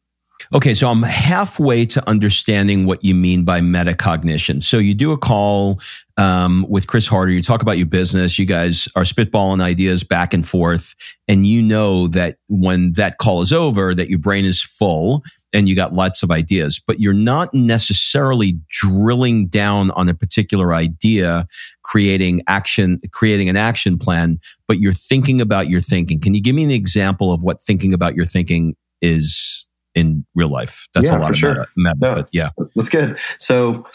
Speaker 1: Okay, so I'm halfway to understanding what you mean by metacognition. So you do a call um, with Chris Harder. You talk about your business. You guys are spitballing ideas back and forth, and you know that when that call is over, that your brain is full and you got lots of ideas, but you're not necessarily drilling down on a particular idea, creating action, creating an action plan, but you're thinking about your thinking. Can you give me an example of what thinking about your thinking is in real life? That's
Speaker 2: yeah,
Speaker 1: a lot of
Speaker 2: sure.
Speaker 1: meta, meta no, but yeah.
Speaker 2: That's good. So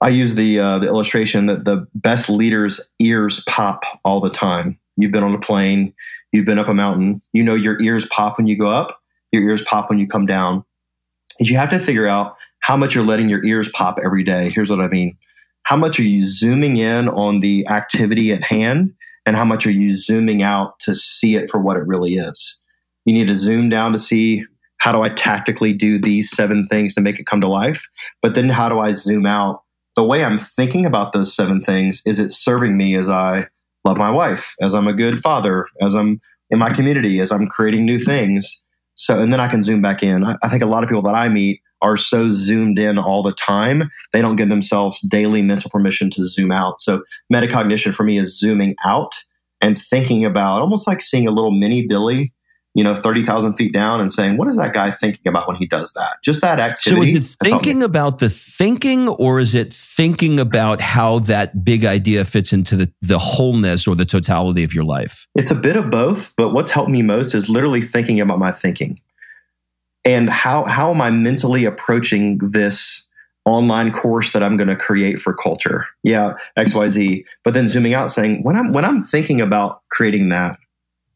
Speaker 2: I use the uh, the illustration that the best leaders' ears pop all the time. You've been on a plane, you've been up a mountain. You know your ears pop when you go up, your ears pop when you come down. Is you have to figure out how much you're letting your ears pop every day. Here's what I mean: how much are you zooming in on the activity at hand, and how much are you zooming out to see it for what it really is? you need to zoom down to see how do I tactically do these seven things to make it come to life? But then how do I zoom out? The way I'm thinking about those seven things is it serving me as I love my wife, as I'm a good father, as I'm in my community, as I'm creating new things. So, and then I can zoom back in. I, think a lot of people that I meet are so zoomed in all the time, they don't give themselves daily mental permission to zoom out. So, metacognition for me is zooming out and thinking about almost like seeing a little mini Billy you know, 30,000 feet down and saying, what is that guy thinking about when he does that? Just that activity.
Speaker 1: So is it thinking about the thinking or is it thinking about how that big idea fits into the, the wholeness or the totality of your life?
Speaker 2: It's a bit of both, but what's helped me most is literally thinking about my thinking. And how, how am I mentally approaching this online course that I'm going to create for culture? Yeah, XYZ. But then zooming out saying, when I'm, when I'm thinking about creating that,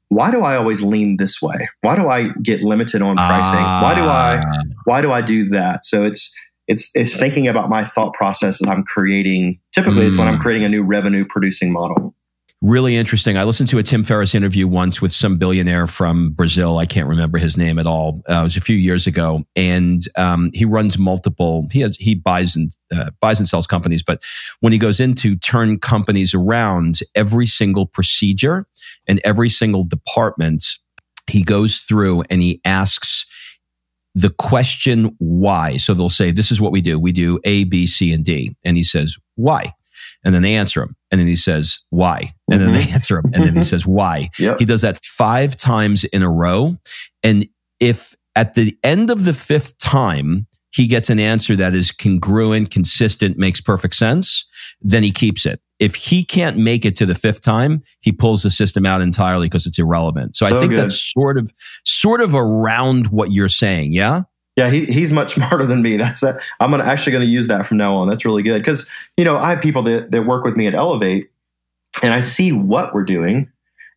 Speaker 2: why do I always lean this way? Why do I get limited on pricing? Why do I ah. why do I do that? So it's it's it's thinking about my thought process as I'm creating. Typically, mm. it's when I'm hmm. creating a new revenue producing model
Speaker 1: really interesting. I listened to a Tim Ferriss interview once with some billionaire from Brazil. I can't remember his name at all. Uh, it was a few years ago, and um, he runs multiple. He has he buys and uh, buys and sells companies, but when he goes in to turn companies around, every single procedure and every single department, he goes through and he asks the question why. So they'll say, "This is what we do. We do A, B, C, and D," and he says, "Why?" And then they answer him. And then he says why? And then they mm-hmm. answer him. And then he says why? Yep. he does that five times in a row. And if at the end of the fifth time he gets an answer that is congruent consistent makes perfect sense then he keeps it. If he can't make it to the fifth time he pulls the system out entirely because it's irrelevant. So, so i think good. that's sort of sort of around what you're saying yeah
Speaker 2: yeah, he, he's much <laughs> smarter than me. That's that. I'm gonna, actually going to use that from now on. That's really good because you know I have people that that work with me at Elevate, and I see what we're doing,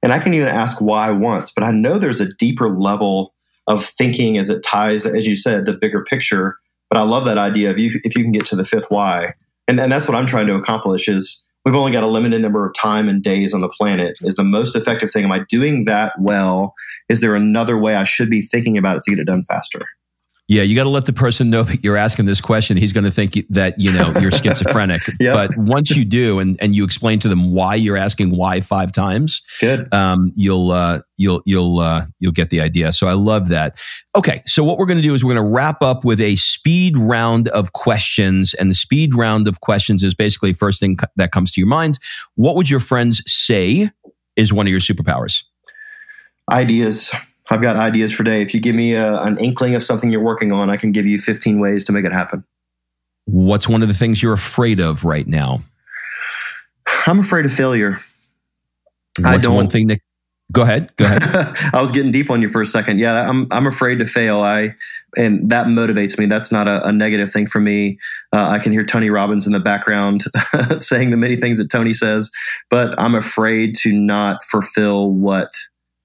Speaker 2: and I can even ask why once. But I know there's a deeper level of thinking as it ties, as you said, the bigger picture. But I love that idea of you if you can get to the fifth why, and and that's what I'm trying to accomplish. Is we've only got a limited number of time and days on the planet. Is the most effective thing? Am I doing that well? Is there another way I should be thinking about it to get it done faster?
Speaker 1: Yeah, you got to let the person know that you're asking this question. He's going to think that you know you're schizophrenic. <laughs> yep. But once you do, and and you explain to them why you're asking why five times,
Speaker 2: good.
Speaker 1: Um, you'll uh, you'll you'll uh, you'll get the idea. So I love that. Okay, so what we're going to do is we're going to wrap up with a speed round of questions, and the speed round of questions is basically first thing that comes to your mind. What would your friends say is one of your superpowers?
Speaker 2: Ideas. I've got ideas for day. If you give me a, an inkling of something you're working on, I can give you 15 ways to make it happen.
Speaker 1: What's one of the things you're afraid of right now?
Speaker 2: I'm afraid of failure.
Speaker 1: What's one thing that Go ahead. Go ahead. <laughs>
Speaker 2: I was getting deep on you for a second. Yeah, I'm I'm afraid to fail. I and that motivates me. That's not a, a negative thing for me. Uh, I can hear Tony Robbins in the background <laughs> saying the many things that Tony says, but I'm afraid to not fulfill what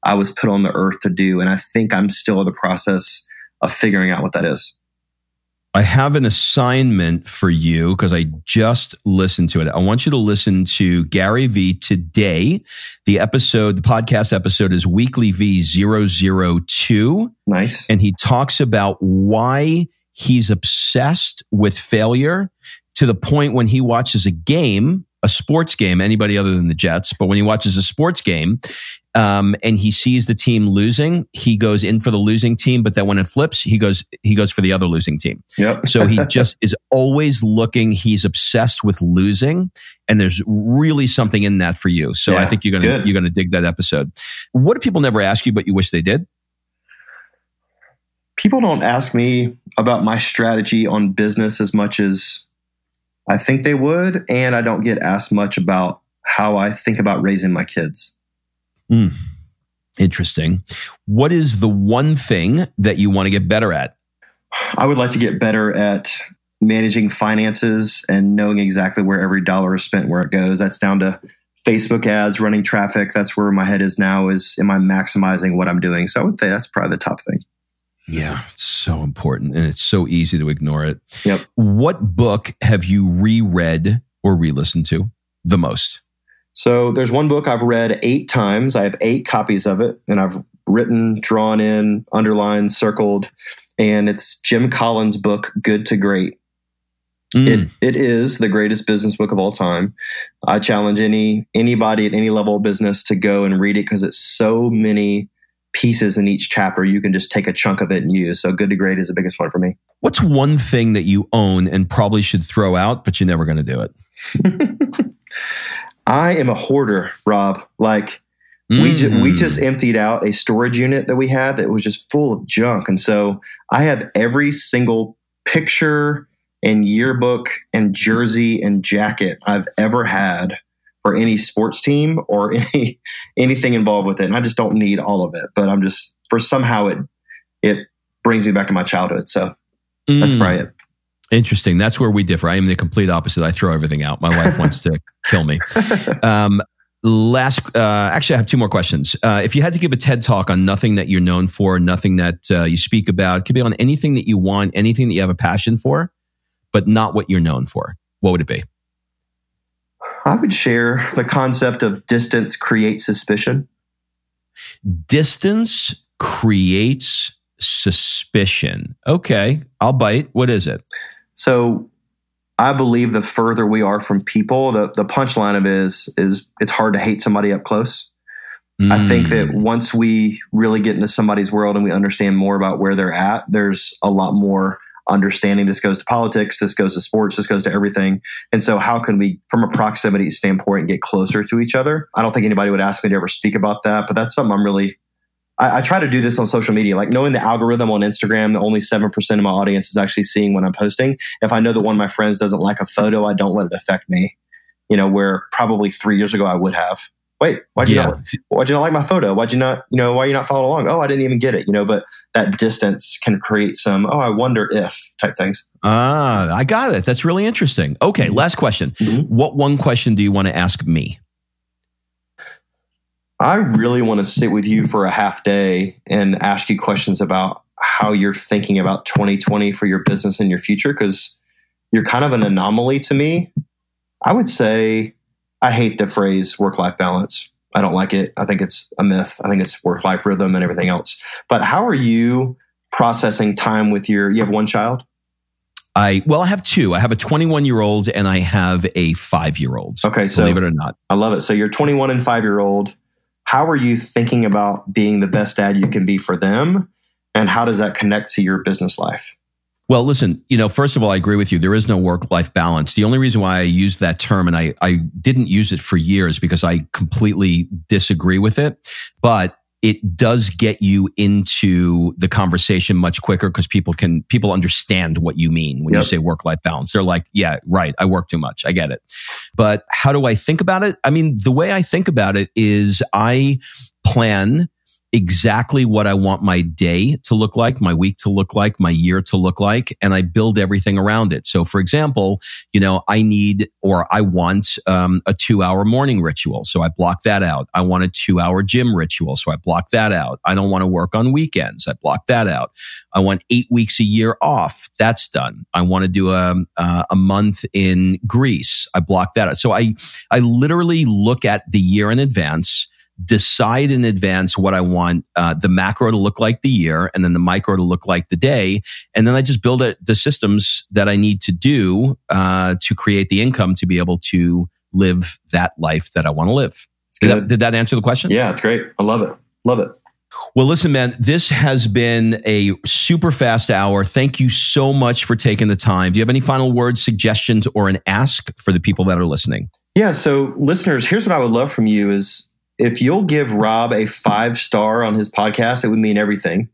Speaker 2: I was put on the earth to do. And I think I'm still in the process of figuring out what that is.
Speaker 1: I have an assignment for you because I just listened to it. I want you to listen to Gary Vee today. The episode, the podcast episode is Weekly V 002.
Speaker 2: Nice.
Speaker 1: And he talks about why he's obsessed with failure to the point when he watches a game, a sports game, anybody other than the Jets, but when he watches a sports game um, and he sees the team losing, he goes in for the losing team. But then when it flips, he goes he goes for the other losing team.
Speaker 2: Yep.
Speaker 1: so he just <laughs> is always looking. He's obsessed with losing, and there's really something in that for you. So yeah, I think you're gonna you're gonna dig that episode. What do people never ask you, but you wish they did?
Speaker 2: People don't ask me about my strategy on business as much as I think they would, and I don't get asked much about how I think about raising my kids.
Speaker 1: Mm, interesting. What is the one thing that you want to get better at?
Speaker 2: I would like to get better at managing finances and knowing exactly where every dollar is spent, where it goes. That's down to Facebook ads, running traffic. That's where my head is now is am I maximizing what I'm doing? So I would say that's probably the top thing.
Speaker 1: Yeah, it's so important and it's so easy to ignore it.
Speaker 2: Yep.
Speaker 1: What book have you reread or re-listened to the most?
Speaker 2: So there's one book I've read eight times. I have eight copies of it, and I've written, drawn in, underlined, circled, and it's Jim Collins' book, Good to Great. Mm. It, it is the greatest business book of all time. I challenge any anybody at any level of business to go and read it because it's so many pieces in each chapter. You can just take a chunk of it and use. So, Good to Great is the biggest one for me.
Speaker 1: What's one thing that you own and probably should throw out, but you're never going to do it? <laughs>
Speaker 2: I am a hoarder, Rob. Like mm. we ju- we just emptied out a storage unit that we had that was just full of junk, and so I have every single picture and yearbook and jersey and jacket I've ever had for any sports team or <laughs> any anything involved with it. And I just don't need all of it, but I'm just for somehow it it brings me back to my childhood. So mm. that's probably it.
Speaker 1: Interesting. That's where we differ. I am the complete opposite. I throw everything out. My wife wants to <laughs> kill me. Um, last, uh, actually, I have two more questions. Uh, if you had to give a TED talk on nothing that you're known for, nothing that uh, you speak about, could be on anything that you want, anything that you have a passion for, but not what you're known for, what would it be?
Speaker 2: I would share the concept of distance creates suspicion.
Speaker 1: Distance creates suspicion. Okay, I'll bite. What is it?
Speaker 2: So I believe the further we are from people, the, the punchline of it is is it's hard to hate somebody up close. Mm. I think that mm. once we really get into somebody's world and we understand more about where they're at, there's a lot more understanding. This goes to politics, this goes to sports, this goes to everything. And so, how can we, from a proximity standpoint, get closer to each other? I don't think anybody would ask me to ever speak about that, but that's something I'm really I, I, try to do this on social media, like knowing the algorithm on Instagram that only 7% of my audience is actually seeing when I'm posting. If I know that one of my friends doesn't like a photo, I don't let it affect me, you know, where probably three years ago I would have. Wait, why'd you yeah. not, why'd you not like my photo? Why'd you not, you know, why are you not following along? Oh, I didn't even get it, you know, but that distance can create some, oh, I wonder if type things.
Speaker 1: Ah, I got it. That's really interesting. Okay. Mm-hmm. Last question. Mm-hmm. What one question do you want to ask me?
Speaker 2: I really want to sit with you for a half day and ask you questions about how you're thinking about 2020 for your business and your future because you're kind of an anomaly to me. I would say I hate the phrase work life balance. I don't like it. I think it's a myth. I think it's work life rhythm and everything else. But how are you processing time with your you have one child?
Speaker 1: I well, I have two. I have a 21 year old and I have a five year old.
Speaker 2: Okay, so
Speaker 1: believe it or not,
Speaker 2: I love it. So you're 21 and five year old how are you thinking about being the best dad you can be for them? And how does that connect to your business life?
Speaker 1: Well, listen, you know, first of all, I agree with you. There is no work life balance. The only reason why I use that term and I, I didn't use it for years because I completely disagree with it. But it does get you into the conversation much quicker because people can people understand what you mean when yep. you say work life balance. They're like yeah right i work too much. I get it. But how do i think about it? I mean the way i think about it is i plan exactly what I want my day to look like, my week to look like, my year to look like, and I build everything around it. So, for example, you know, I need or I want um, a two hour morning ritual. So I block that out. I want a two hour gym ritual. So I block that out. I don't want to work on weekends. I block that out. I want eight weeks a year off. That's done. I want to do a, uh, a month in Greece. I block that out. So I, I literally look at the year in advance decide in advance what I want uh, the macro to look like the year and then the micro to look like the day. And then I just build it, the systems that I need to do uh, to create the income to be able to live that life that I want to live. Did that, did that answer the question?
Speaker 2: Yeah, it's great. I love it. Love it.
Speaker 1: Well, listen, man, this has been a super fast hour. Thank you so much for taking the time. Do you have any final words, suggestions, or an ask for the people that are listening?
Speaker 2: Yeah. So, listeners, here's what I would love from you is if you'll give Rob a five star on his podcast, it would mean everything.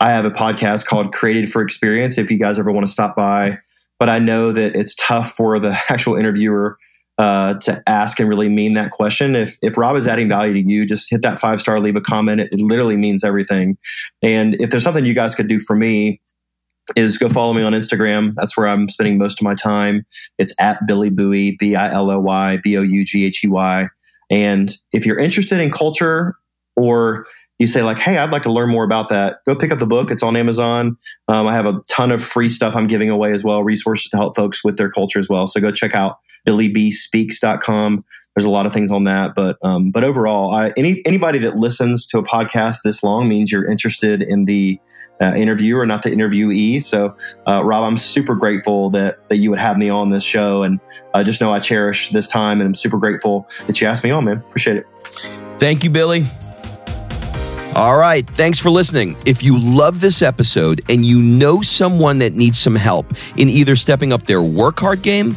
Speaker 2: I have a podcast called Created for Experience. If you guys ever want to stop by, but I know that it's tough for the <laughs> actual interviewer uh, to ask and really mean that question. If if Rob is adding value to you, just hit that five star, leave a comment. It, it literally means everything. And if there's something you guys could do for me, is go follow me on Instagram. That's where I'm spending most of my time. It's at Billy Boughey, B I L O Y B O U G H E Y. And if you're interested in culture or you say like, hey, I'd like to learn more about that, go pick up the book. It's on Amazon. Um, I have a ton of free stuff I'm giving away as well, resources to help folks with their culture as well. So go check out billybspeaks.com. there's a lot of things on that, but um, but overall, I, any anybody that listens to a podcast this long means you're interested in the uh, interviewer, not the interviewee. So, uh, Rob, I'm super grateful that that you would have me on this show, and uh, just know I cherish this time, and I'm super grateful that you asked me on, man. Appreciate it.
Speaker 1: Thank you, Billy. All right. Thanks for listening. If you love this episode and you know someone that needs some help in either stepping up their work hard game